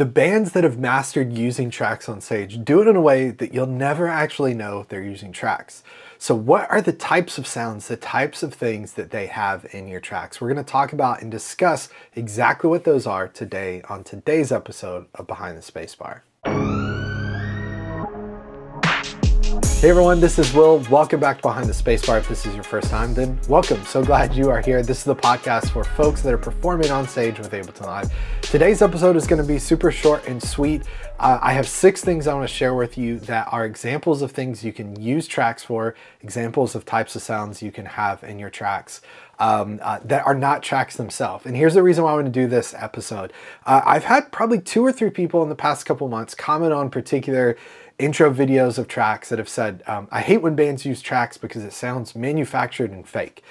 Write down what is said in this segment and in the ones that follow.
The bands that have mastered using tracks on stage do it in a way that you'll never actually know they're using tracks. So what are the types of sounds, the types of things that they have in your tracks? We're gonna talk about and discuss exactly what those are today on today's episode of Behind the Spacebar. Hey everyone, this is Will. Welcome back to Behind the Spacebar. If this is your first time, then welcome. So glad you are here. This is the podcast for folks that are performing on stage with Ableton Live. Today's episode is going to be super short and sweet. Uh, I have six things I want to share with you that are examples of things you can use tracks for, examples of types of sounds you can have in your tracks. Um, uh, that are not tracks themselves. And here's the reason why I want to do this episode. Uh, I've had probably two or three people in the past couple months comment on particular intro videos of tracks that have said, um, I hate when bands use tracks because it sounds manufactured and fake.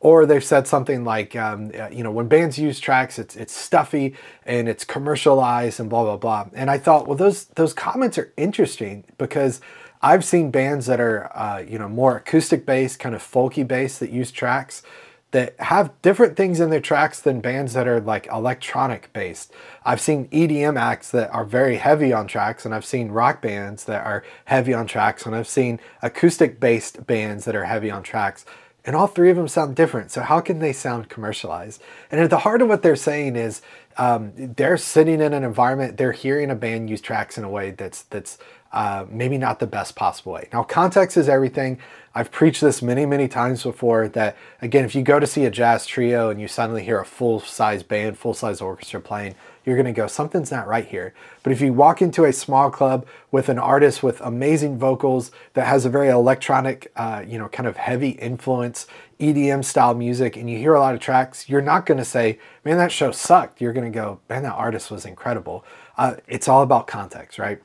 Or they've said something like, um, uh, you know, when bands use tracks, it's it's stuffy and it's commercialized and blah blah blah. And I thought, well, those those comments are interesting because I've seen bands that are, uh, you know, more acoustic based, kind of folky based that use tracks that have different things in their tracks than bands that are like electronic based. I've seen EDM acts that are very heavy on tracks, and I've seen rock bands that are heavy on tracks, and I've seen acoustic based bands that are heavy on tracks. And all three of them sound different. So, how can they sound commercialized? And at the heart of what they're saying is um, they're sitting in an environment, they're hearing a band use tracks in a way that's, that's uh, maybe not the best possible way. Now, context is everything. I've preached this many, many times before that, again, if you go to see a jazz trio and you suddenly hear a full size band, full size orchestra playing, you're to go, something's not right here. But if you walk into a small club with an artist with amazing vocals that has a very electronic, uh, you know, kind of heavy influence, EDM style music, and you hear a lot of tracks, you're not to say, man, that show sucked. You're to go, man, that artist was incredible. Uh, it's all about context, right?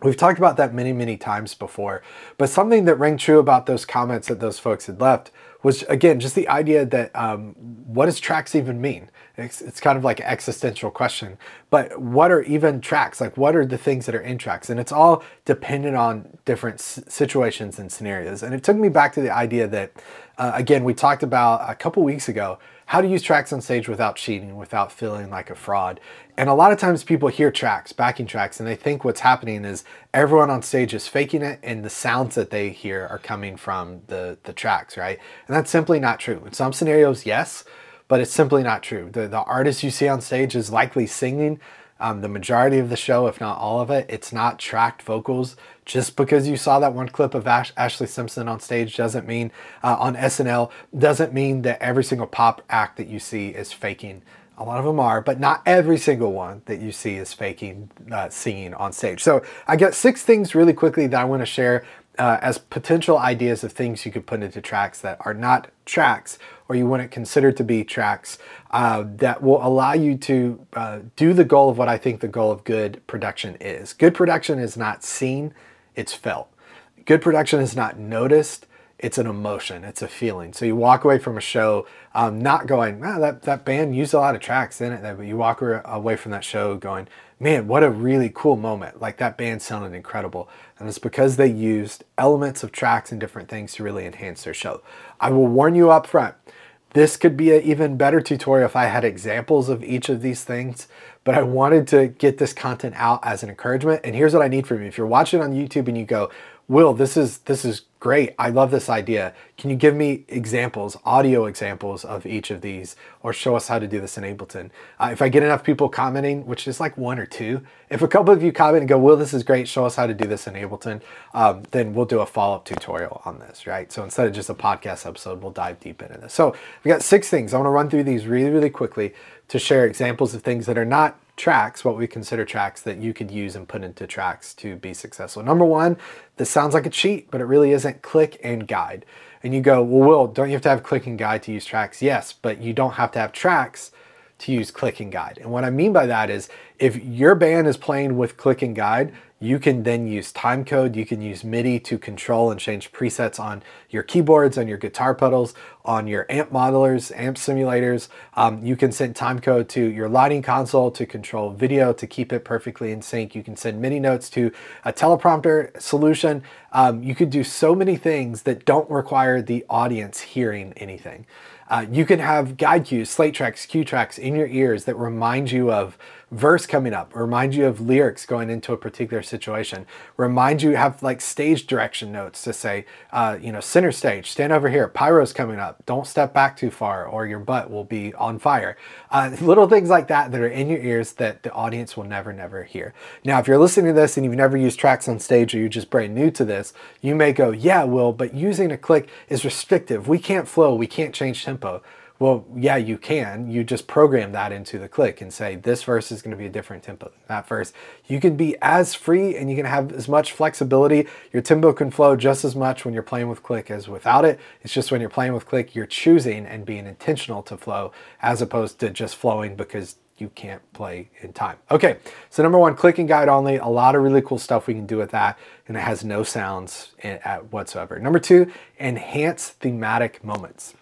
We've talked about that many, many times before, but something that rang true about those comments that those folks had left was, again, just the idea that um, what does tracks even mean? It's, it's kind of like an existential question, but what are even tracks? Like, what are the things that are in tracks? And it's all dependent on different situations and scenarios. And it took me back to the idea that, uh, again, we talked about a couple weeks ago how to use tracks on stage without cheating, without feeling like a fraud. And a lot of times people hear tracks, backing tracks, and they think what's happening is everyone on stage is faking it and the sounds that they hear are coming from the, the tracks, right? And that's simply not true. In some scenarios, yes, but it's simply not true. The, the artist you see on stage is likely singing um, the majority of the show, if not all of it. It's not tracked vocals. Just because you saw that one clip of Ash- Ashlee Simpson on stage doesn't mean, uh, on SNL, doesn't mean that every single pop act that you see is faking. A lot of them are, but not every single one that you see is faking uh, singing on stage. So I got six things really quickly that I want to share uh, as potential ideas of things you could put into tracks that are not tracks or you wouldn't consider to be tracks uh, that will allow you to uh, do the goal of what I think the goal of good production is. Good production is not seen, it's felt. Good production is not noticed, it's an emotion, it's a feeling. So you walk away from a show um, not going, ah, that, that band used a lot of tracks in it, but you walk away from that show going, man, what a really cool moment. Like that band sounded incredible. And it's because they used elements of tracks and different things to really enhance their show. I will warn you up front, this could be an even better tutorial if I had examples of each of these things, but I wanted to get this content out as an encouragement. And here's what I need from you. If you're watching on YouTube and you go, Will, this is this is great. I love this idea. Can you give me examples, audio examples of each of these, or show us how to do this in Ableton? Uh, if I get enough people commenting, which is like one or two, if a couple of you comment and go, Will, this is great, show us how to do this in Ableton, um, then we'll do a follow-up tutorial on this, right? So instead of just a podcast episode, we'll dive deep into this. So we got six things. I want to run through these really, really quickly to share examples of things that are not tracks, what we consider tracks that you could use and put into tracks to be successful. Number one, this sounds like a cheat, but it really isn't click and guide. And you go, well, Will, don't you have to have click and guide to use tracks? Yes, but you don't have to have tracks to use click and guide. And what I mean by that is if your band is playing with click and guide, you can then use timecode. You can use MIDI to control and change presets on your keyboards, on your guitar pedals, on your amp modelers, amp simulators. Um, you can send timecode to your lighting console to control video to keep it perfectly in sync. You can send MIDI notes to a teleprompter solution. Um, you could do so many things that don't require the audience hearing anything. Uh, you can have guide cues, slate tracks, cue tracks in your ears that remind you of verse coming up, remind you of lyrics going into a particular situation, remind you have like stage direction notes to say, uh, you know, center stage, stand over here, pyro's coming up, don't step back too far or your butt will be on fire. Uh, little things like that that are in your ears that the audience will never, never hear. Now, if you're listening to this and you've never used tracks on stage or you're just brand new to this, you may go, yeah, Will, but using a click is restrictive. We can't flow, we can't change tempo. Well, yeah, you can. You just program that into the click and say this verse is going to be a different tempo than that verse. You can be as free and you can have as much flexibility. Your tempo can flow just as much when you're playing with click as without it. It's just when you're playing with click, you're choosing and being intentional to flow as opposed to just flowing because you can't play in time. Okay, so number one, click and guide only. A lot of really cool stuff we can do with that, and it has no sounds eh, at whatsoever. Number two, enhance thematic moments.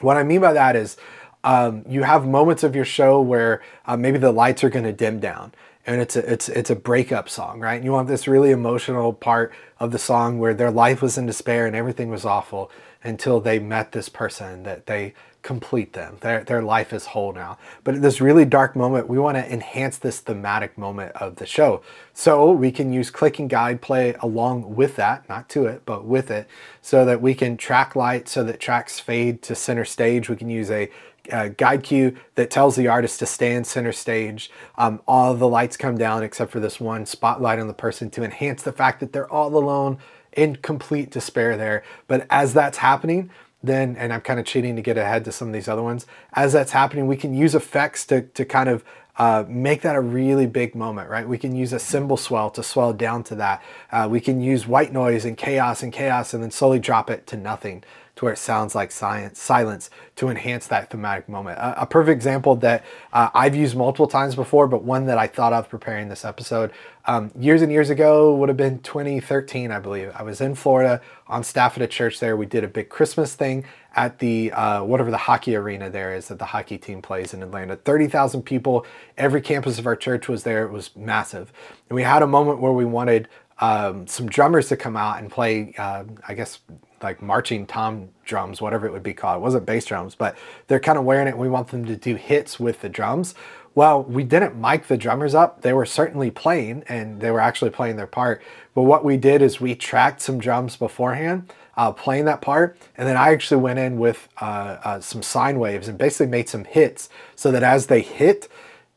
What I mean by that is um, you have moments of your show where uh, maybe the lights are going to dim down and it's a, it's, it's a breakup song, right? And you want this really emotional part of the song where their life was in despair and everything was awful until they met this person that they complete them. Their, their life is whole now. But at this really dark moment, we want to enhance this thematic moment of the show. So we can use click and guide play along with that, not to it, but with it, so that we can track light so that tracks fade to center stage. We can use a uh, guide cue that tells the artist to stand center stage. Um, all the lights come down except for this one spotlight on the person to enhance the fact that they're all alone in complete despair there. But as that's happening, then, and I'm kind of cheating to get ahead to some of these other ones, as that's happening, we can use effects to, to kind of uh, make that a really big moment, right? We can use a cymbal swell to swell down to that. Uh, we can use white noise and chaos and chaos and then slowly drop it to nothing to where it sounds like science, silence to enhance that thematic moment. A, a perfect example that uh, I've used multiple times before, but one that I thought of preparing this episode um, years and years ago would have been 2013, I believe. I was in Florida on staff at a church there. We did a big Christmas thing at the uh, whatever the hockey arena there is that the hockey team plays in Atlanta. 30,000 people. Every campus of our church was there. It was massive. And we had a moment where we wanted um, some drummers to come out and play, uh, I guess, like marching tom drums, whatever it would be called. It wasn't bass drums, but they're kind of wearing it. We want them to do hits with the drums. Well, we didn't mic the drummers up. They were certainly playing and they were actually playing their part. But what we did is we tracked some drums beforehand, uh, playing that part. And then I actually went in with uh, uh, some sine waves and basically made some hits so that as they hit,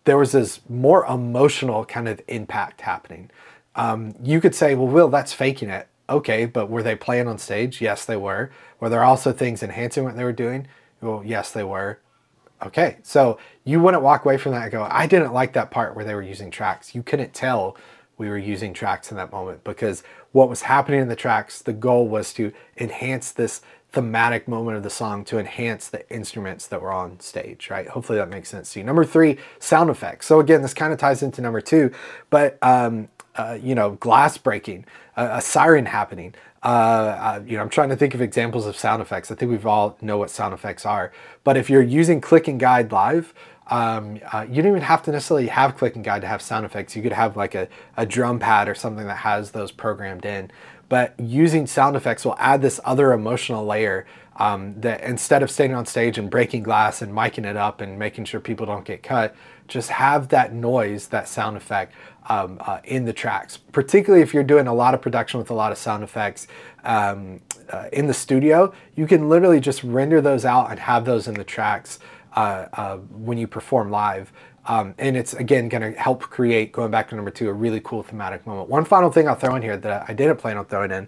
there was this more emotional kind of impact happening. Um, you could say, well, Will, that's faking it. Okay, but were they playing on stage? Yes, they were. Were there also things enhancing what they were doing? Well, yes, they were. Okay, so you wouldn't walk away from that and go, I didn't like that part where they were using tracks. You couldn't tell we were using tracks in that moment because what was happening in the tracks, the goal was to enhance this thematic moment of the song to enhance the instruments that were on stage, right? Hopefully that makes sense to you. Number three, sound effects. So again, this kind of ties into number two, but um, uh, you know, glass breaking, a, siren happening. Uh, uh, you know, I'm trying to think of examples of sound effects. I think we've all know what sound effects are. But if you're using Click and Guide Live, um, uh, you don't even have to necessarily have Click and Guide to have sound effects. You could have like a, a drum pad or something that has those programmed in. But using sound effects will add this other emotional layer um, that instead of staying on stage and breaking glass and miking it up and making sure people don't get cut, just have that noise, that sound effect um, uh, in the tracks. Particularly if you're doing a lot of production with a lot of sound effects um, uh, in the studio, you can literally just render those out and have those in the tracks uh, uh when you perform live. Um, and it's again going to help create, going back to number two, a really cool thematic moment. One final thing I'll throw in here that I didn't plan on throwing in.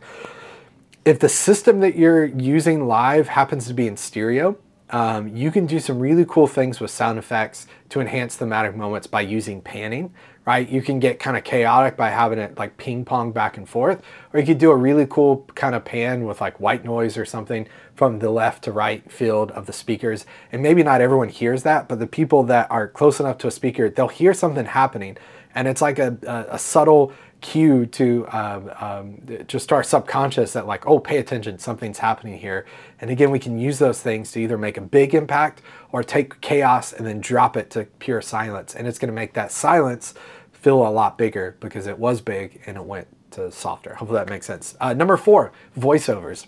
If the system that you're using live happens to be in stereo, um, you can do some really cool things with sound effects to enhance thematic moments by using panning, right? You can get kind of chaotic by having it like ping pong back and forth, or you could do a really cool kind of pan with like white noise or something from the left to right field of the speakers. And maybe not everyone hears that, but the people that are close enough to a speaker, they'll hear something happening. And it's like a, a, a subtle cue to um, um, just our subconscious that like, oh, pay attention, something's happening here. And again, we can use those things to either make a big impact or take chaos and then drop it to pure silence. And it's going to make that silence feel a lot bigger because it was big and it went to softer. Hopefully that makes sense. Uh, number four, voiceovers.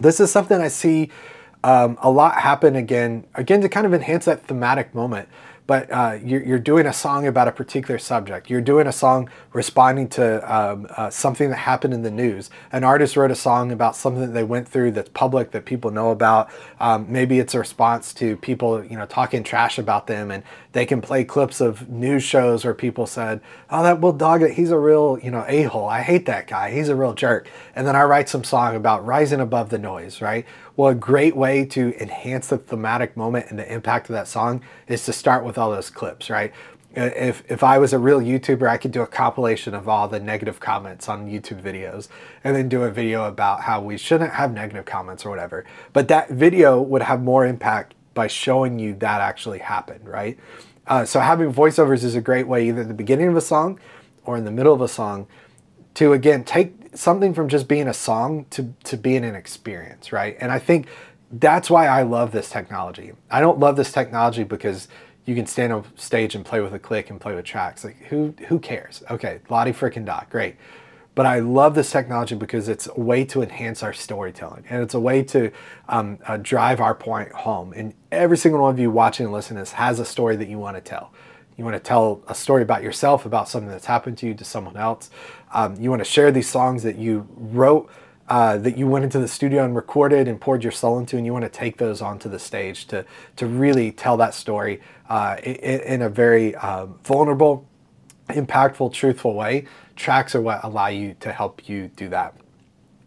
This is something I see um, a lot happen again, again to kind of enhance that thematic moment but uh, you're, you're, doing a song about a particular subject. You're doing a song responding to um, uh, something that happened in the news. An artist wrote a song about something that they went through that's public that people know about. Um, maybe it's a response to people, you know, talking trash about them, and they can play clips of news shows where people said, "Oh, that Will Doggett, he's a real, you know, a hole. I hate that guy. He's a real jerk." And then I write some song about rising above the noise, right? Well, a great way to enhance the thematic moment and the impact of that song is to start with all those clips, right? If, if I was a real YouTuber, I could do a compilation of all the negative comments on YouTube videos and then do a video about how we shouldn't have negative comments or whatever. But that video would have more impact by showing you that actually happened, right? Uh, so having voiceovers is a great way, either at the beginning of a song or in the middle of a song, to again take something from just being a song to, to being an experience, right? And I think that's why I love this technology. I don't love this technology because you can stand on stage and play with a click and play with tracks. Like who who cares? Okay, Lottie freaking dot, great. But I love this technology because it's a way to enhance our storytelling and it's a way to um, uh, drive our point home. And every single one of you watching and listening this has a story that you want to tell. You want to tell a story about yourself, about something that's happened to you, to someone else. Um, you want to share these songs that you wrote, uh, that you went into the studio and recorded and poured your soul into, and you want to take those onto the stage to, to really tell that story uh, in, in, a very uh, vulnerable, impactful, truthful way. Tracks are what allow you to help you do that.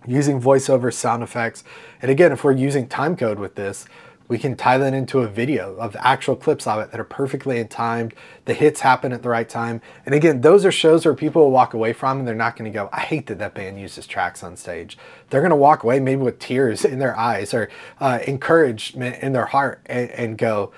Using voiceover, sound effects, and again, if we're using timecode with this, we can tie that into a video of actual clips of it that are perfectly timed. The hits happen at the right time. And again, those are shows where people will walk away from and they're not going to go, I hate that that band uses tracks on stage. They're going to walk away maybe with tears in their eyes or uh, encouragement in their heart and, and go,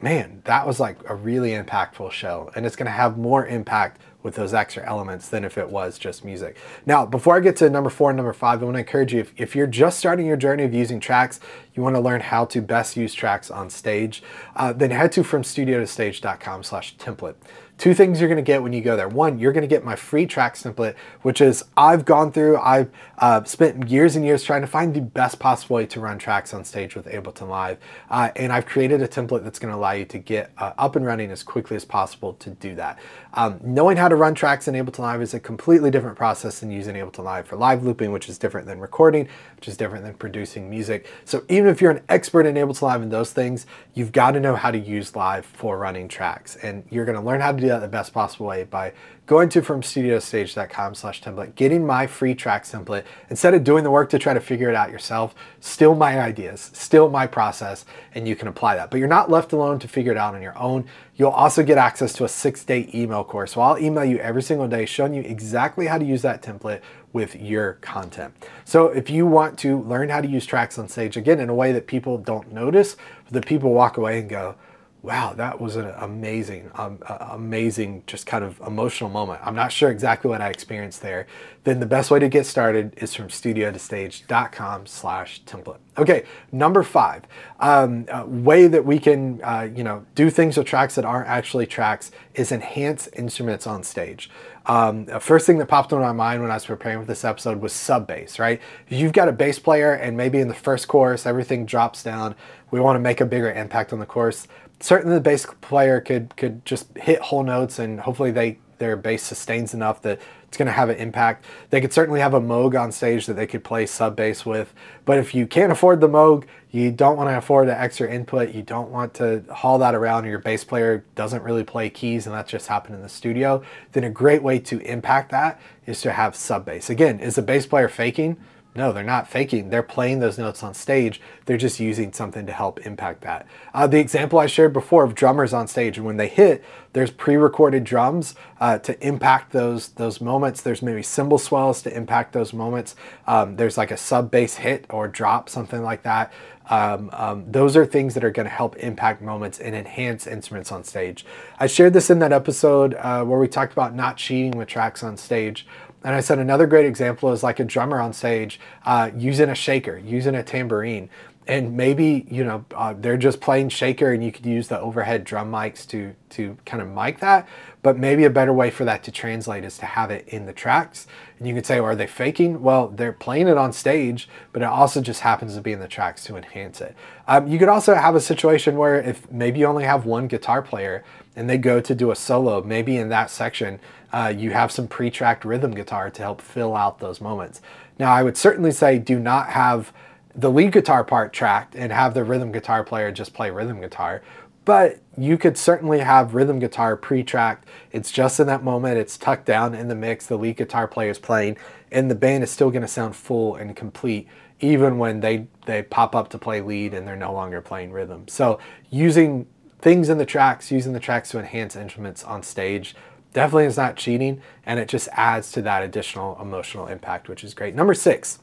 man, that was like a really impactful show. And it's going to have more impact with those extra elements than if it was just music. Now, before I get to number four and number five, I want to encourage you if, if you're just starting your journey of using tracks, you want to learn how to best use tracks on stage, uh, then head to fromstudiotostage.com slash template. Two things you're going to get when you go there. One, you're going to get my free tracks template, which is I've gone through, I've uh, spent years and years trying to find the best possible way to run tracks on stage with Ableton Live. Uh, and I've created a template that's going to allow you to get uh, up and running as quickly as possible to do that. Um, knowing how to run tracks in Ableton Live is a completely different process than using Ableton Live for live looping, which is different than recording, which is different than producing music. So even if you're an expert in Ableton Live and those things, you've got to know how to use live for running tracks. And you're going to learn how to do that the best possible way by going to fromstudiotostage.com slash template, getting my free track template, instead of doing the work to try to figure it out yourself, still my ideas, still my process, and you can apply that. But you're not left alone to figure it out on your own. You'll also get access to a six day email course. So I'll email you every single day showing you exactly how to use that template with your content. So if you want to learn how to use tracks on stage, again, in a way that people don't notice, that people walk away and go, wow, that was an amazing, um, amazing, just kind of emotional moment. I'm not sure exactly what I experienced there. Then the best way to get started is from studiotostage.com slash template. Okay, number five, um, way that we can, uh, you know, do things with tracks that aren't actually tracks is enhance instruments on stage. Um, first thing that popped into my mind when I was preparing for this episode was sub bass, right? You've got a bass player and maybe in the first chorus everything drops down, we want to make a bigger impact on the chorus certainly the bass player could could just hit whole notes and hopefully they their bass sustains enough that it's going to have an impact. They could certainly have a Moog on stage that they could play sub bass with. But if you can't afford the Moog, you don't want to afford the extra input, you don't want to haul that around, your bass player doesn't really play keys and that just happened in the studio, then a great way to impact that is to have sub bass. Again, is the bass player faking? No, they're not faking. They're playing those notes on stage. They're just using something to help impact that. Uh, the example I shared before of drummers on stage, and when they hit, there's pre-recorded drums uh, to impact those those moments. There's maybe cymbal swells to impact those moments. Um, there's like a sub bass hit or drop, something like that. Um, um, those are things that are going to help impact moments and enhance instruments on stage. I shared this in that episode uh, where we talked about not cheating with tracks on stage. And I said another great example is like a drummer on stage uh, using a shaker, using a tambourine. and maybe you know uh, they're just playing shaker and you could use the overhead drum mics to to kind of mic that. But maybe a better way for that to translate is to have it in the tracks. And you could say well, are they faking? Well they're playing it on stage but it also just happens to be in the tracks to enhance it. Um, you could also have a situation where if maybe you only have one guitar player and they go to do a solo maybe in that section uh, you have some pre-tracked rhythm guitar to help fill out those moments now i would certainly say do not have the lead guitar part tracked and have the rhythm guitar player just play rhythm guitar. But you could certainly have rhythm guitar pre-tracked. It's just in that moment, it's tucked down in the mix, the lead guitar player is playing, and the band is still gonna sound full and complete even when they, they pop up to play lead and they're no longer playing rhythm. So using things in the tracks, using the tracks to enhance instruments on stage, definitely is not cheating, and it just adds to that additional emotional impact, which is great. Number six,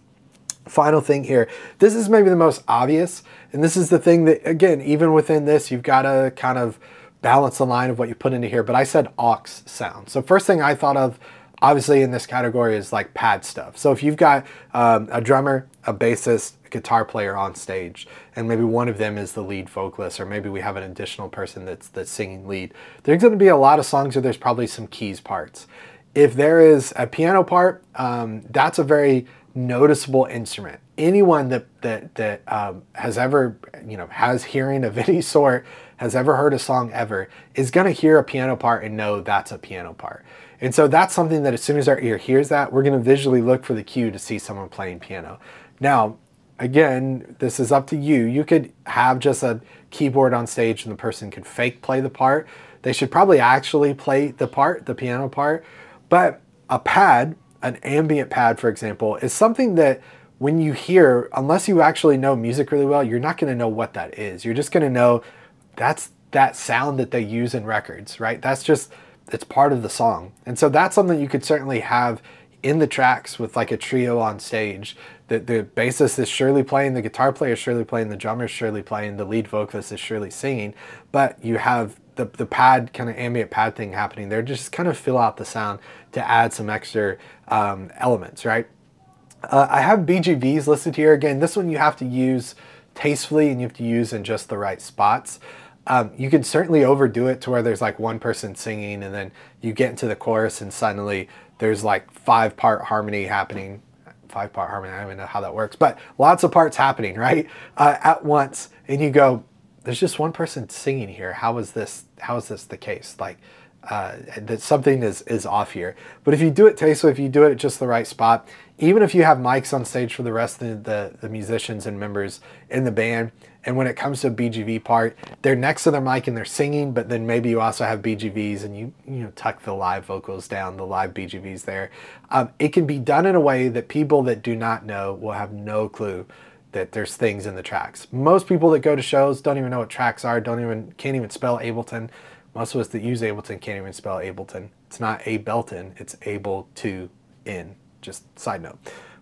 final thing here. This is maybe the most obvious, and this is the thing that, again, even within this, you've got to kind of balance the line of what you put into here. But I said aux sound. So first thing I thought of, obviously in this category, is like pad stuff. So if you've got um, a drummer, a bassist, a guitar player on stage, and maybe one of them is the lead vocalist, or maybe we have an additional person that's that's singing lead. There's going to be a lot of songs where there's probably some keys parts. If there is a piano part, um, that's a very noticeable instrument. Anyone that that that um, has ever you know has hearing of any sort, has ever heard a song ever, is going to hear a piano part and know that's a piano part. And so that's something that as soon as our ear hears that, we're to visually look for the cue to see someone playing piano. Now, again, this is up to you. You could have just a keyboard on stage and the person could fake play the part. They should probably actually play the part, the piano part. But a pad an ambient pad, for example, is something that when you hear, unless you actually know music really well, you're not to know what that is. You're just to know that's that sound that they use in records, right? That's just it's part of the song. And so that's something you could certainly have in the tracks with like a trio on stage. The, the bassist is surely playing, the guitar player is surely playing, the drummer is surely playing, the lead vocalist is surely singing, but you have the, the pad kind of ambient pad thing happening there just kind of fill out the sound to add some extra um, elements, right? Uh, I have BGVs listed here. Again, this one you have to use tastefully and you have to use in just the right spots. Um, you can certainly overdo it to where there's like one person singing and then you get into the chorus and suddenly there's like five part harmony happening five part harmony. I don't even know how that works, but lots of parts happening, right? Uh, at once. And you go, there's just one person singing here. How is this? How is this the case? Like uh, that something is is off here. But if you do it tastefully, if you do it at just the right spot, even if you have mics on stage for the rest of the, the musicians and members in the band, and when it comes to a BGV part, they're next to their mic and they're singing, but then maybe you also have BGVs and you you know tuck the live vocals down, the live BGVs there. Um, it can be done in a way that people that do not know will have no clue that there's things in the tracks. Most people that go to shows don't even know what tracks are, don't even can't even spell Ableton. Most of us that use Ableton can't even spell Ableton. It's not Ableton, it's able to in. Just side note.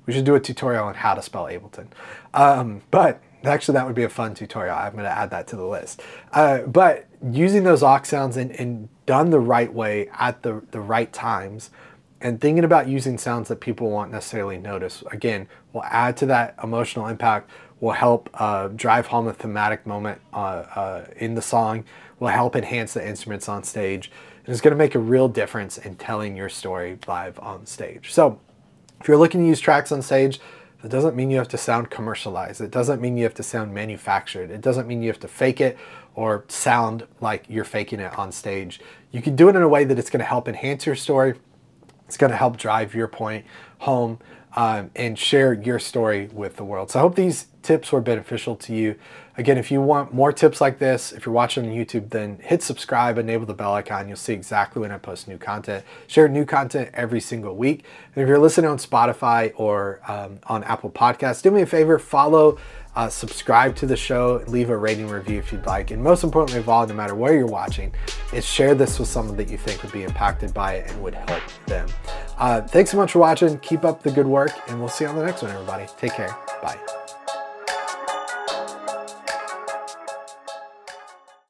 We should do a tutorial on how to spell Ableton. Um, but actually that would be a fun tutorial. I'm going to add that to the list. Uh, but using those aux sounds and, and done the right way at the, the right times and thinking about using sounds that people won't necessarily notice again will add to that emotional impact will help uh, drive home a thematic moment uh, uh, in the song will help enhance the instruments on stage and it's going to make a real difference in telling your story live on stage so if you're looking to use tracks on stage that doesn't mean you have to sound commercialized. It doesn't mean you have to sound manufactured. It doesn't mean you have to fake it or sound like you're faking it on stage. You can do it in a way that it's to help enhance your story. It's to help drive your point home um, and share your story with the world. So I hope these tips were beneficial to you. Again, if you want more tips like this, if you're watching on YouTube, then hit subscribe, enable the bell icon. You'll see exactly when I post new content. Share new content every single week. And if you're listening on Spotify or um, on Apple Podcasts, do me a favor, follow uh, subscribe to the show, leave a rating review if you'd like. And most importantly of all, no matter where you're watching, is share this with someone that you think would be impacted by it and would help them. Uh, thanks so much for watching. Keep up the good work, and we'll see you on the next one, everybody. Take care. Bye.